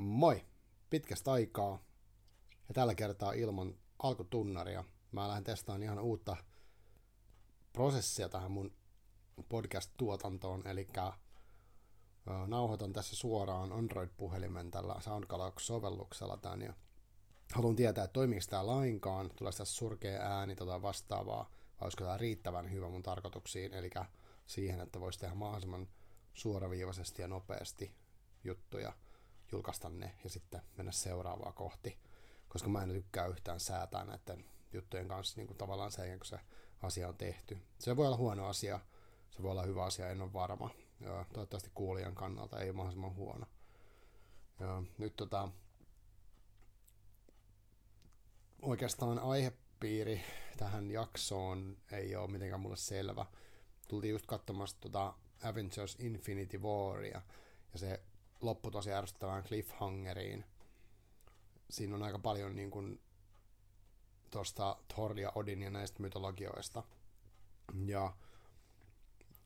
Moi! Pitkästä aikaa. Ja tällä kertaa ilman alkutunnaria. Mä lähden testaamaan ihan uutta prosessia tähän mun podcast-tuotantoon, eli nauhoitan tässä suoraan Android-puhelimen tällä SoundCloud-sovelluksella tän, ja haluan tietää, että toimiiko tämä lainkaan, tulee tässä surkea ääni tota vastaavaa, vai olisiko tämä riittävän hyvä mun tarkoituksiin, eli siihen, että voisi tehdä mahdollisimman suoraviivaisesti ja nopeasti juttuja, julkaista ne ja sitten mennä seuraavaa kohti, koska mä en tykkää yhtään säätää näiden juttujen kanssa niin kuin tavallaan sen, kun se asia on tehty. Se voi olla huono asia, se voi olla hyvä asia, en ole varma. Ja toivottavasti kuulijan kannalta ei mahdollisimman huono. Ja nyt tota, oikeastaan aihepiiri tähän jaksoon ei ole mitenkään mulle selvä. Tultiin just katsomassa tota Avengers Infinity Waria, ja se loppui tosi ärsyttävään cliffhangeriin. Siinä on aika paljon niin kuin tuosta Thor ja Odin ja näistä mytologioista. Ja,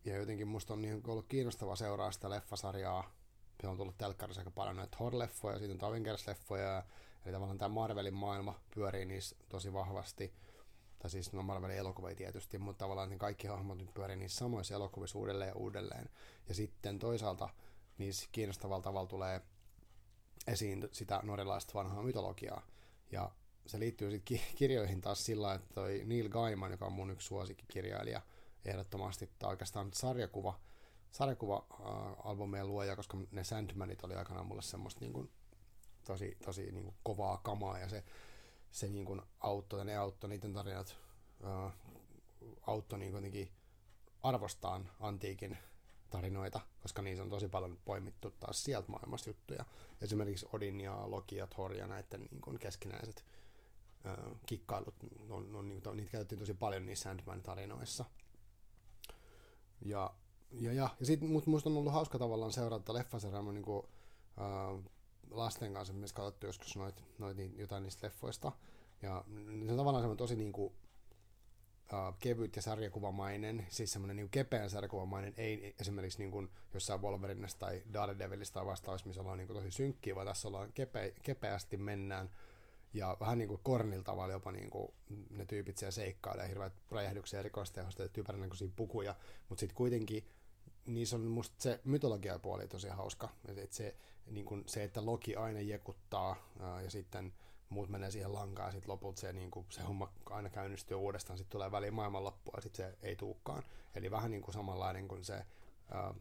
ja jotenkin musta on niin ollut kiinnostavaa seuraa sitä leffasarjaa. Se on tullut telkkarissa aika paljon näitä Thor-leffoja, sitten on Avengers-leffoja, eli tavallaan tämä Marvelin maailma pyörii niissä tosi vahvasti. Tai siis no Marvelin elokuvia tietysti, mutta tavallaan niin kaikki hahmot nyt pyörii niissä samoissa elokuvissa uudelleen ja uudelleen. Ja sitten toisaalta niissä kiinnostavalla tavalla tulee esiin sitä norjalaista vanhaa mytologiaa. Ja se liittyy sitten kirjoihin taas sillä, että toi Neil Gaiman, joka on mun yksi suosikkikirjailija, ehdottomasti, tai oikeastaan sarjakuva, sarjakuva-albumien luoja, koska ne Sandmanit oli aikanaan mulle semmoista niin kuin, tosi, tosi niin kuin kovaa kamaa, ja se, se niin kuin auttoi, ne auttoi niiden tarinat, uh, auttoi niin kuitenkin arvostaan antiikin tarinoita, koska niissä on tosi paljon poimittu taas sieltä maailmasta juttuja. Esimerkiksi Odin ja Loki ja Thor ja näiden niin kuin keskinäiset äh, kikkailut, on, on, niin niitä käytettiin tosi paljon niissä Sandman-tarinoissa. Ja, ja, ja, ja sitten musta on ollut hauska tavallaan seurata leffasarjaa niin äh, lasten kanssa, missä katsottu joskus noit, noit, jotain niistä leffoista. Ja se on tavallaan semmoinen tosi niin kuin, uh, kevyt ja sarjakuvamainen, siis semmoinen niin kepeä sarjakuvamainen, ei esimerkiksi niin kuin jossain Wolverinessa tai Daredevilissa tai vastaavassa, missä ollaan niin kuin tosi synkkiä, vaan tässä ollaan kepe, kepeästi mennään ja vähän niin kuin kornil tavalla jopa niin kuin ne tyypit siellä seikkailee, hirveät räjähdyksiä, erikoistehosta ja typerän näköisiä pukuja, mutta sitten kuitenkin niissä on musta se mytologiapuoli tosi hauska. Et se, niin se, että Loki aina jekuttaa ää, ja sitten muut menee siihen lankaan, sitten lopulta se, niin kuin, se homma aina käynnistyy uudestaan, sitten tulee väliin maailmanloppu, ja sitten se ei tuukkaan. Eli vähän niin kuin samanlainen kuin se uh,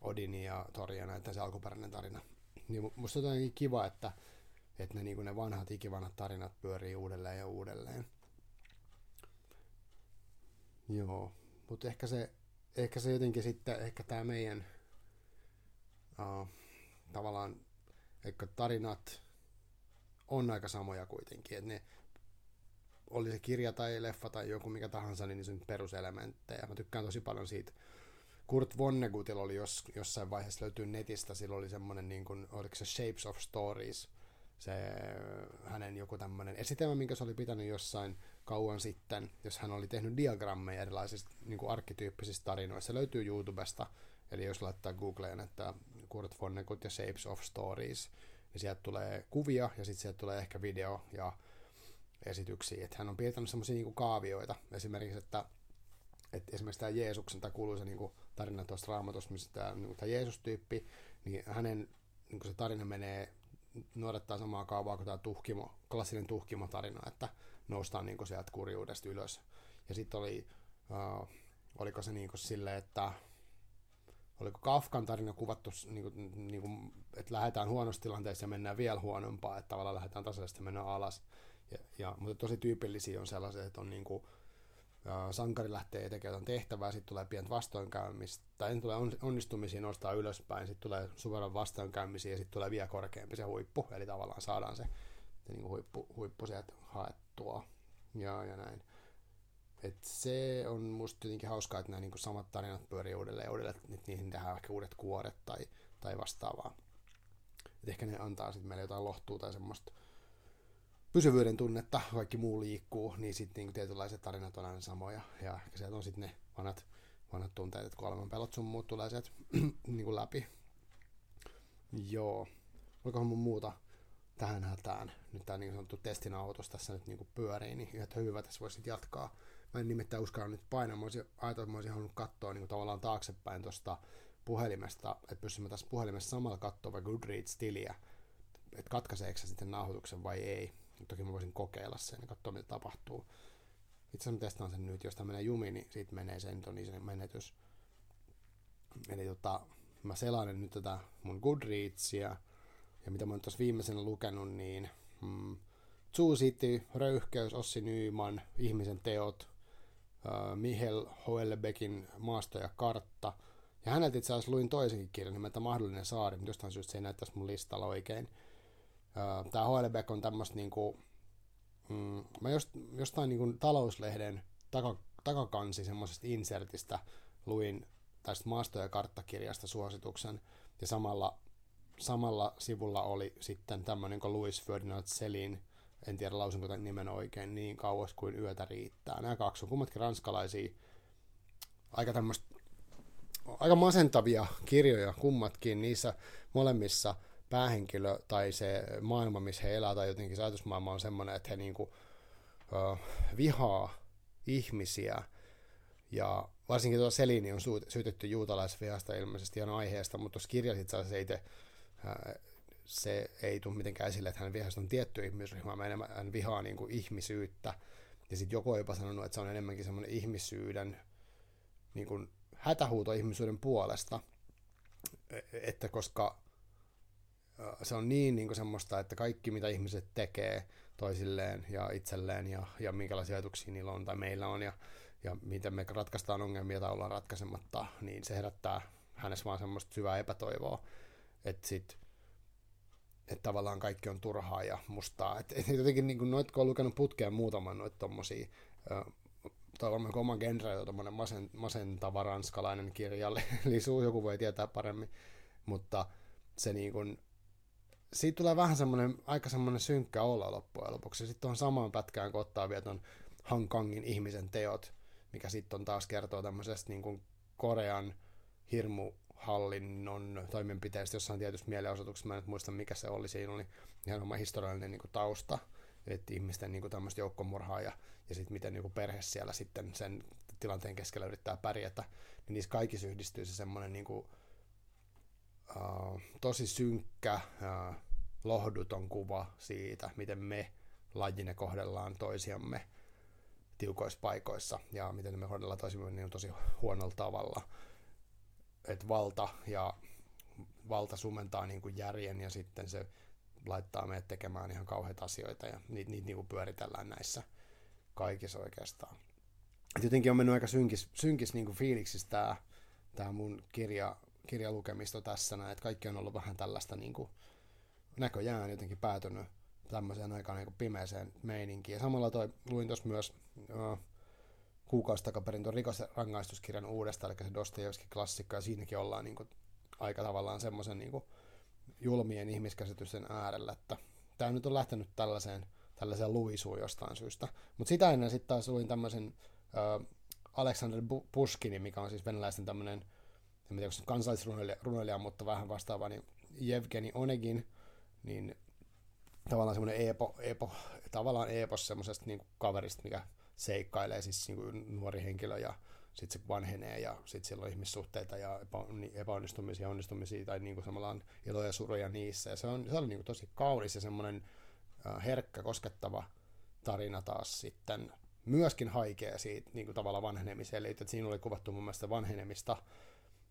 Odin ja Thor ja näitä se alkuperäinen tarina. Niin musta on kiva, että, että ne, niin kuin ne vanhat ikivanhat tarinat pyörii uudelleen ja uudelleen. Joo, mutta ehkä se, ehkä se jotenkin sitten, ehkä tämä meidän uh, tavallaan, ehkä tarinat, on aika samoja kuitenkin, että ne oli se kirja tai leffa tai joku mikä tahansa, niin se on peruselementtejä. Mä tykkään tosi paljon siitä. Kurt Vonnegutilla oli jos, jossain vaiheessa löytyy netistä, sillä oli semmoinen, niin kuin, oliko se Shapes of Stories, se hänen joku tämmöinen esitelmä, minkä se oli pitänyt jossain kauan sitten, jos hän oli tehnyt diagrammeja erilaisista niin kuin arkkityyppisistä tarinoista. Se löytyy YouTubesta, eli jos laittaa Googleen, että Kurt Vonnegut ja Shapes of Stories, niin sieltä tulee kuvia ja sitten sieltä tulee ehkä video ja esityksiä. Että hän on piirtänyt semmoisia niinku kaavioita. Esimerkiksi, että, että esimerkiksi tämä Jeesuksen, tämä kuuluisa niinku tarina tuosta raamatusta, missä tämä, niinku, tämä Jeesus-tyyppi, niin hänen niinku se tarina menee noudattaa samaa kaavaa kuin tämä tuhkimo, klassinen tuhkimo-tarina, että noustaan niinku sieltä kurjuudesta ylös. Ja sitten oli, uh, oliko se niinku silleen, että oliko Kafkan tarina kuvattu, niin kuin, niin kuin, että lähdetään huonossa tilanteessa ja mennään vielä huonompaa, että tavallaan lähdetään tasaisesti ja mennään alas. Ja, ja, mutta tosi tyypillisiä on sellaiset, että on niin kuin, sankari lähtee tekemään tehtävää, sitten tulee pientä vastoinkäymistä, tai en tulee onnistumisia nostaa ylöspäin, sitten tulee suveran vastoinkäymisiä ja sitten tulee vielä korkeampi se huippu, eli tavallaan saadaan se, se niin kuin huippu, huippu sieltä haettua ja, ja näin. Et se on musta jotenkin hauskaa, että nämä niin samat tarinat pyörii uudelleen uudelleen, että niihin tehdään ehkä uudet kuoret tai, tai vastaavaa. Et ehkä ne antaa sitten meille jotain lohtua tai semmoista pysyvyyden tunnetta, kaikki muu liikkuu, niin sitten niin tietynlaiset tarinat on aina samoja. Ja ehkä sieltä on sitten ne vanhat, vanhat tunteet, että kuoleman pelot sun muut tulee sieltä niin läpi. Joo. olikohan mun muuta tähän hätään. Nyt tämä niin sanottu testinauhoitus tässä nyt niin pyörii, niin ihan hyvä tässä voisit jatkaa. Mä en nimittäin uskalla nyt painaa. Mä olisin, ajatellut, että mä olisin halunnut katsoa niin kuin tavallaan taaksepäin tuosta puhelimesta, että pystymme tässä puhelimessa samalla katsoa vaikka Goodreads-tiliä, että katkaiseeko se sitten nauhoituksen vai ei. Toki mä voisin kokeilla sen ja katsoa, mitä tapahtuu. Itse asiassa mä testaan sen nyt, jos tämä menee jumi, niin siitä menee sen se menetys. Eli tota, mä selaan nyt tätä mun Goodreadsia, ja mitä mä oon tuossa viimeisenä lukenut, niin mm, Zoo City, Röyhkeys, Ossi Nyyman, Ihmisen teot, äh, Michel Hoelbeckin Maasto ja kartta. Ja häneltä itse asiassa luin toisenkin kirjan nimeltä Mahdollinen saari, mutta jostain syystä se ei näyttäisi mun listalla oikein. Äh, Tämä Hoelbeck on tämmöistä niinku, mm, mä jost, jostain niinku talouslehden taka, takakansi semmoisesta insertistä luin tästä maasto- ja karttakirjasta suosituksen, ja samalla, samalla sivulla oli sitten tämmöinen kuin Louis Ferdinand Selin, en tiedä lausunko tämän nimen oikein, niin kauas kuin yötä riittää. Nämä kaksi on kummatkin ranskalaisia, aika tämmöistä, aika masentavia kirjoja kummatkin, niissä molemmissa. Päähenkilö tai se maailma, missä he elää, tai jotenkin se ajatusmaailma on semmoinen, että he niinku, uh, vihaa ihmisiä, ja varsinkin tuo Selini on syytetty juutalaisvihasta ilmeisesti ihan aiheesta, mutta tuossa kirjassa itse asiassa ei te, se ei tule mitenkään esille, että hän vihasta on tietty ihmisryhmä, vaan enemmän hän vihaa niin kuin ihmisyyttä. Ja sitten joku on jopa sanonut, että se on enemmänkin semmoinen ihmisyyden niin kuin hätähuuto ihmisyyden puolesta, e, että koska se on niin, niin kuin semmoista, että kaikki mitä ihmiset tekee toisilleen ja itselleen ja, ja minkälaisia ajatuksia niillä on tai meillä on ja ja miten me ratkaistaan ongelmia tai ollaan ratkaisematta, niin se herättää hänessä vaan semmoista syvää epätoivoa, että sit, että tavallaan kaikki on turhaa ja mustaa. Et, et jotenkin niin kun noit, kun on lukenut putkeen muutaman noita tommosia, tai on oma genre, tommonen masen, masentava ranskalainen kirja, eli suu joku voi tietää paremmin, mutta se niin kun, siitä tulee vähän semmoinen, aika semmoinen synkkä olla loppujen lopuksi. Sitten on samaan pätkään, kun ottaa vielä ton Kongin ihmisen teot, mikä sitten on taas kertoo tämmöisestä niin kuin Korean hirmuhallinnon toimenpiteistä jossain tietyssä mielenosoituksessa, mä en muista mikä se oli, siinä oli ihan oma historiallinen niin kuin tausta, että ihmisten niin tämmöistä joukkomurhaa ja, ja sitten miten niin kuin perhe siellä sitten sen tilanteen keskellä yrittää pärjätä, niin niissä kaikissa yhdistyy se semmoinen niin kuin, uh, tosi synkkä, uh, lohduton kuva siitä, miten me lajine kohdellaan toisiamme – tiukoissa paikoissa ja miten me kohdellaan toisimme niin tosi huonolla tavalla. Että valta ja valta sumentaa niin kuin järjen ja sitten se laittaa meidät tekemään ihan kauheita asioita ja niitä, niitä niin kuin pyöritellään näissä kaikissa oikeastaan. Et jotenkin on mennyt aika synkis, synkis niin kuin fiiliksissä tämä, tämä mun kirja, kirjalukemisto tässä että kaikki on ollut vähän tällaista niin kuin, näköjään jotenkin päätynyt tämmöiseen aikaan niin pimeeseen meininkiin. Ja samalla toi, luin tuossa myös uh, kuukausi takaperin tuon rikosrangaistuskirjan uudesta, eli se Dostojevskin klassikko, ja siinäkin ollaan niin kuin, aika tavallaan semmoisen niin julmien ihmiskäsitysten äärellä, että tämä nyt on lähtenyt tällaiseen, tällaiseen luisuun jostain syystä. Mutta sitä ennen sitten taas luin tämmöisen uh, Alexander Pushkinin, mikä on siis venäläisten tämmöinen, en tiedä, kansallisrunoilija, mutta vähän vastaava, niin Jevgeni Onegin, niin tavallaan semmoinen epo, epo, tavallaan epos semmoisesta niin kaverista, mikä seikkailee siis niin kuin nuori henkilö ja sitten se vanhenee ja sitten siellä on ihmissuhteita ja niin epäonnistumisia onnistumisia tai niin kuin samallaan iloja ja suruja niissä. Ja se, on, se oli niin kuin tosi kaunis ja semmoinen herkkä, koskettava tarina taas sitten myöskin haikea siitä niin kuin tavallaan vanhenemiseen. Eli että siinä oli kuvattu mun mielestä vanhenemista.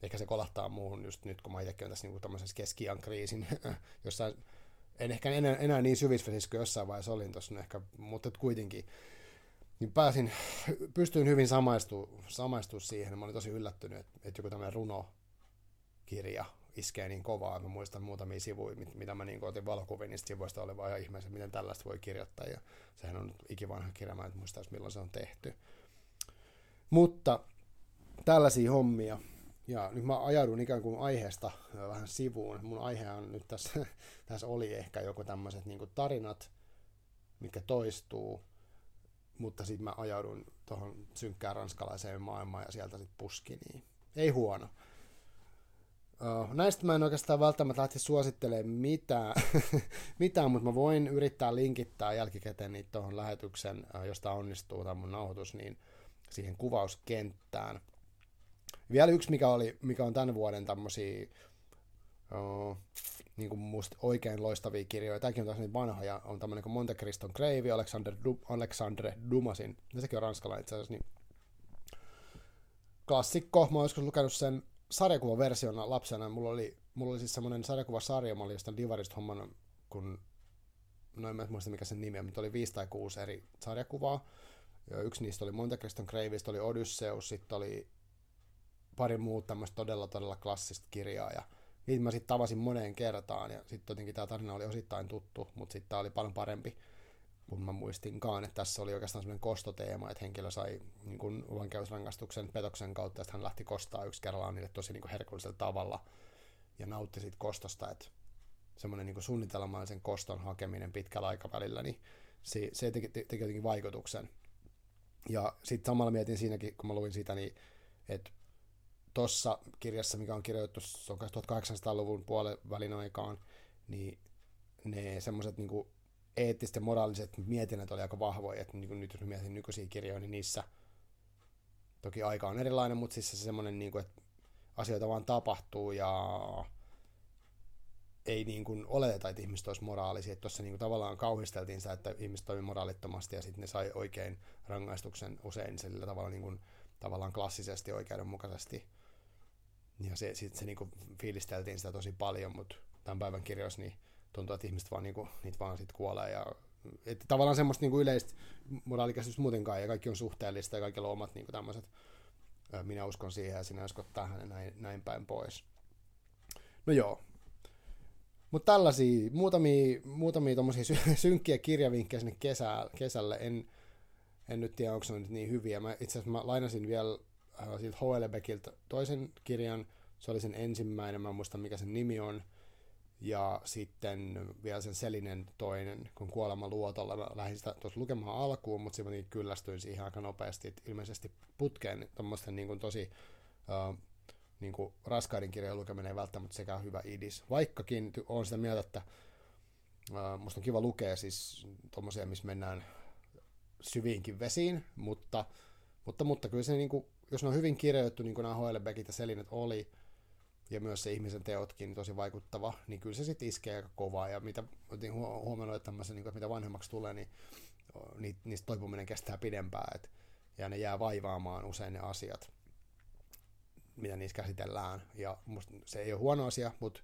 Ehkä se kolahtaa muuhun just nyt, kun mä itsekin olen tässä niin kuin tämmöisessä keskian kriisin jossain en ehkä enää, enää niin syvisvesissä kuin jossain vaiheessa olin tuossa ehkä, mutta kuitenkin, niin pääsin, pystyin hyvin samaistumaan samaistu siihen. Mä olin tosi yllättynyt, että, että joku tämmöinen runokirja iskee niin kovaa. Mä muistan muutamia sivuja, mitä mä niin otin valokuvia niistä sivuista, oli vaan ihan ihmeessä, miten tällaista voi kirjoittaa. Ja sehän on ikivanha kirja, mä en muista milloin se on tehty. Mutta tällaisia hommia. Ja nyt mä ajaudun ikään kuin aiheesta vähän sivuun. Mun aihe on nyt tässä, tässä oli ehkä joku tämmöiset niin tarinat, mitkä toistuu, mutta sitten mä ajaudun tuohon synkkään ranskalaiseen maailmaan ja sieltä sitten puskiniin. Ei huono. Uh, näistä mä en oikeastaan välttämättä lähtisi suosittelemaan mitään, mitään, mutta mä voin yrittää linkittää jälkikäteen niitä tuohon lähetyksen, uh, josta onnistuu tämä mun nauhoitus, niin siihen kuvauskenttään. Vielä yksi, mikä, oli, mikä on tämän vuoden tämmöisiä uh, niin kuin musta oikein loistavia kirjoja. Tämäkin on taas niin vanhoja. On tämmöinen kuin Monte Criston Crave, Alexander, du- Alexandre Dumasin. Ja sekin on ranskalainen itse asiassa. Niin klassikko. Mä oon joskus lukenut sen sarjakuvaversiona lapsena. Mulla oli, mulla oli siis semmoinen sarjakuvasarja, mä olin jostain Divarista hommannut, kun no en mä muista mikä sen nimi on, mutta oli viisi tai kuusi eri sarjakuvaa. Ja yksi niistä oli Monte Criston Graveista, oli Odysseus, sitten oli pari muut tämmöistä todella todella klassista kirjaa ja niitä mä sitten tavasin moneen kertaan ja sitten jotenkin tämä tarina oli osittain tuttu, mutta sitten tämä oli paljon parempi kun mä muistinkaan, että tässä oli oikeastaan semmoinen kostoteema, että henkilö sai niin kuin vankeusrangaistuksen petoksen kautta, että hän lähti kostaa yksi kerrallaan niille tosi niin herkullisella tavalla ja nautti siitä kostosta, että semmoinen niin suunnitelmallisen koston hakeminen pitkällä aikavälillä, niin se, se teki, teki jotenkin vaikutuksen. Ja sitten samalla mietin siinäkin, kun mä luin sitä, niin että tuossa kirjassa, mikä on kirjoitettu, se on 1800-luvun puolen välin aikaan, niin ne semmoiset niin eettiset ja moraaliset mietinnät oli aika vahvoja, että niin nyt jos mietin nykyisiä kirjoja, niin niissä toki aika on erilainen, mutta siis se semmoinen, niin kuin, että asioita vaan tapahtuu ja ei niin kuin oleteta, että ihmiset olisi moraalisia. Että tuossa niin kuin tavallaan kauhisteltiin sitä, että ihmiset toimivat moraalittomasti ja sitten ne sai oikein rangaistuksen usein sillä tavalla niin kuin, tavallaan klassisesti oikeudenmukaisesti. Ja se, sit se niin kuin fiilisteltiin sitä tosi paljon, mutta tämän päivän kirjoissa niin tuntuu, että ihmiset vaan, niinku, niitä vaan sit kuolee. Ja, että tavallaan semmoista niinku yleistä moraalikäsitystä muutenkaan, ja kaikki on suhteellista, ja kaikilla on omat niinku tämmöiset, minä uskon siihen, ja sinä uskot tähän, ja näin, näin päin pois. No joo. Mutta tällaisia, muutamia, muutamia synkkiä kirjavinkkejä sinne kesä, kesälle, en, en nyt tiedä, onko ne nyt niin hyviä. Itse asiassa mä lainasin vielä siltä Hoelebekiltä toisen kirjan, se oli sen ensimmäinen, mä en muista mikä sen nimi on, ja sitten vielä sen Selinen toinen, kun kuolema luotolla. Mä lähdin sitä tuossa lukemaan alkuun, mutta sitten kyllästyin siihen aika nopeasti. Että ilmeisesti putkeen tuommoisten niin tosi uh, niin kuin raskaiden kirjojen lukeminen ei välttämättä sekä hyvä idis. Vaikkakin on sitä mieltä, että uh, musta on kiva lukea siis tuommoisia, missä mennään syviinkin vesiin, mutta, mutta, mutta kyllä se, niin kuin, jos ne on hyvin kirjoitettu, niin kuin nämä Hoelebekit ja Selinet oli, ja myös se ihmisen teotkin tosi vaikuttava, niin kyllä se sitten iskee aika kovaa. Ja mitä huomannut, että, niin kuin, että mitä vanhemmaksi tulee, niin niistä toipuminen kestää pidempään. Et, ja ne jää vaivaamaan usein ne asiat, mitä niissä käsitellään. Ja musta se ei ole huono asia, mutta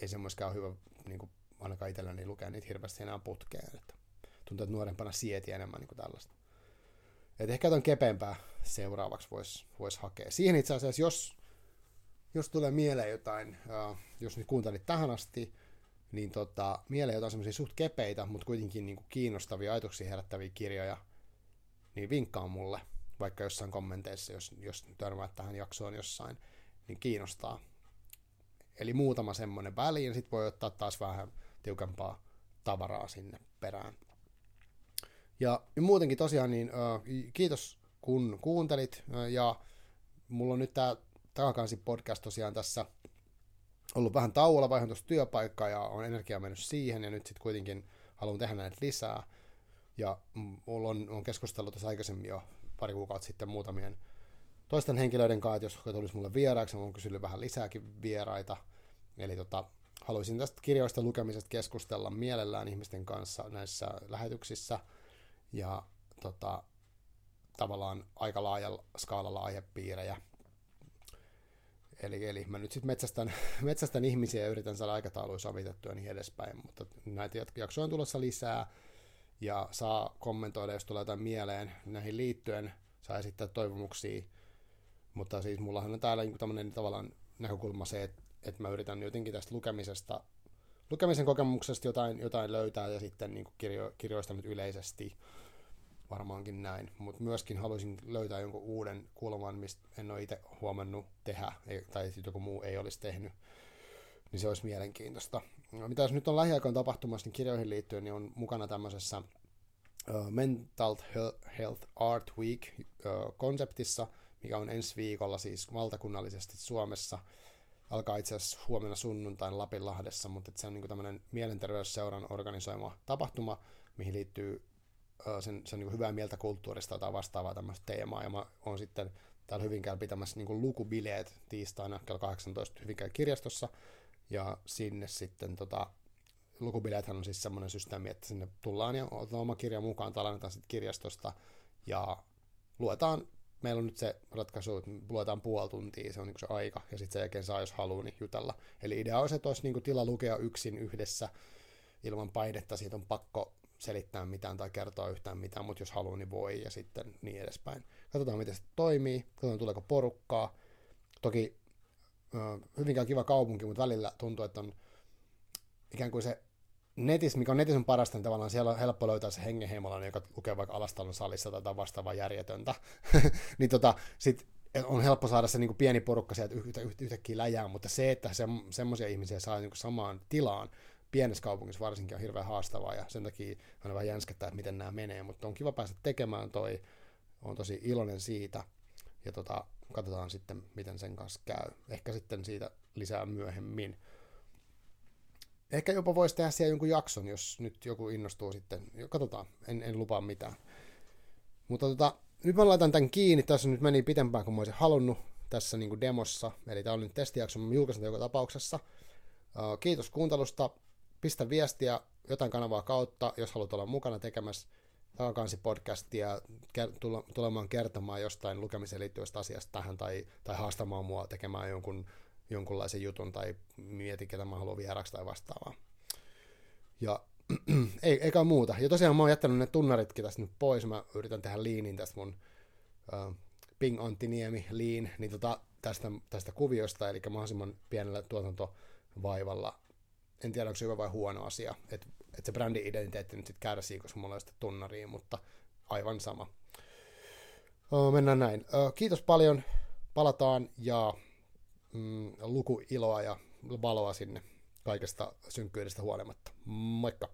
ei se myöskään ole hyvä niin kuin ainakaan itselläni lukea niitä hirveästi enää putkeen. Että tuntuu, että nuorempana sieti enemmän niin kuin tällaista. Et ehkä ton kepeämpää seuraavaksi voisi vois hakea. Siihen itse asiassa, jos jos tulee mieleen jotain, uh, jos nyt kuuntelit tähän asti, niin tota, mieleen jotain semmoisia suht kepeitä, mutta kuitenkin niin kuin kiinnostavia ajatuksia herättäviä kirjoja, niin vinkkaa mulle, vaikka jossain kommenteissa, jos, jos törmäät tähän jaksoon jossain, niin kiinnostaa. Eli muutama semmoinen väliin, ja sitten voi ottaa taas vähän tiukempaa tavaraa sinne perään. Ja, muutenkin tosiaan, niin kiitos kun kuuntelit, ja mulla on nyt tämä Takakansi podcast tosiaan tässä ollut vähän tauolla, vaihon tuosta työpaikkaa ja on energia mennyt siihen ja nyt sitten kuitenkin haluan tehdä näitä lisää. Ja mulla on, on keskustellut tässä aikaisemmin jo pari kuukautta sitten muutamien toisten henkilöiden kanssa, että jos tulisi mulle vieraaksi, mä oon kysynyt vähän lisääkin vieraita. Eli tota, haluaisin tästä kirjoista lukemisesta keskustella mielellään ihmisten kanssa näissä lähetyksissä. Ja tota, tavallaan aika laajalla skaalalla aihepiirejä. Eli, eli mä nyt sitten metsästän, metsästän ihmisiä ja yritän saada aikatauluja sovitettua ja niin edespäin, mutta näitä jaksoja on tulossa lisää. Ja saa kommentoida, jos tulee jotain mieleen näihin liittyen, saa esittää toivomuksia, mutta siis mullahan on täällä tämmöinen tavallaan näkökulma se, että, että mä yritän jotenkin tästä lukemisesta, lukemisen kokemuksesta jotain, jotain löytää ja sitten niin kirjo, kirjoista nyt yleisesti varmaankin näin, mutta myöskin haluaisin löytää jonkun uuden kulman, mistä en ole itse huomannut tehdä, tai joku muu ei olisi tehnyt, niin se olisi mielenkiintoista. No, mitä jos nyt on lähiaikoina tapahtumassa, niin kirjoihin liittyen, niin on mukana tämmöisessä uh, Mental Health Art Week uh, mikä on ensi viikolla siis valtakunnallisesti Suomessa. alkaa itse asiassa huomenna sunnuntain Lapinlahdessa, mutta se on niin tämmöinen mielenterveysseuran organisoima tapahtuma, mihin liittyy sen, sen niin hyvää mieltä kulttuurista tai vastaavaa tämmöistä teemaa, ja mä oon sitten täällä Hyvinkäällä pitämässä niin lukubileet tiistaina kello 18 Hyvinkään kirjastossa, ja sinne sitten tota, lukubileethän on siis semmoinen systeemi, että sinne tullaan ja otetaan oma kirja mukaan, talennetaan sitten kirjastosta, ja luetaan. Meillä on nyt se ratkaisu, että luetaan puoli tuntia, se on niin se aika, ja sitten sen jälkeen saa, jos haluaa, niin jutella. Eli idea se, että olisi niin tila lukea yksin yhdessä ilman painetta, siitä on pakko selittää mitään tai kertoa yhtään mitään, mutta jos haluaa, niin voi, ja sitten niin edespäin. Katsotaan, miten se toimii, katsotaan, tuleeko porukkaa. Toki hyvinkään kiva kaupunki, mutta välillä tuntuu, että on ikään kuin se netissä, mikä on netissä on parasta, niin tavallaan siellä on helppo löytää se hengenheimolainen, joka lukee vaikka Alastalon salissa tai vastaavaa järjetöntä. niin tota, sit on helppo saada se niin kuin pieni porukka sieltä yhtä, yhtä, yhtäkkiä läjään, mutta se, että se, semmoisia ihmisiä saa niin kuin samaan tilaan, pienessä kaupungissa varsinkin on hirveän haastavaa, ja sen takia aina vähän jänskettää, että miten nämä menee, mutta on kiva päästä tekemään toi, on tosi iloinen siitä, ja tota, katsotaan sitten, miten sen kanssa käy. Ehkä sitten siitä lisää myöhemmin. Ehkä jopa voisi tehdä siellä jonkun jakson, jos nyt joku innostuu sitten. Katsotaan, en, en lupaa mitään. Mutta tota, nyt mä laitan tämän kiinni. Tässä nyt meni pitempään kuin mä olisin halunnut tässä niin kuin demossa. Eli tämä on nyt testijakso, mä julkaisin joka tapauksessa. Kiitos kuuntelusta. Pistä viestiä jotain kanavaa kautta, jos haluat olla mukana tekemässä takakansi podcastia tulemaan kertomaan jostain lukemiseen liittyvästä asiasta tähän tai, tai haastamaan mua tekemään jonkun jonkunlaisen jutun tai mieti, ketä mä haluan vieraksi tai vastaavaa. Ja ei, eikä muuta. Ja tosiaan mä oon jättänyt ne tunnaritkin tästä nyt pois. Mä yritän tehdä liinin tästä mun uh, Ping Antiniemi liin, niin tota, tästä, tästä kuviosta, eli mahdollisimman pienellä tuotantovaivalla. En tiedä, onko se hyvä vai huono asia, että et se brändi-identiteetti nyt sitten kärsii, koska mulla on sitä tunnariin, mutta aivan sama. Uh, mennään näin. Uh, kiitos paljon, palataan ja mm, lukuiloa ja valoa sinne kaikesta synkkyydestä huolimatta. Moikka!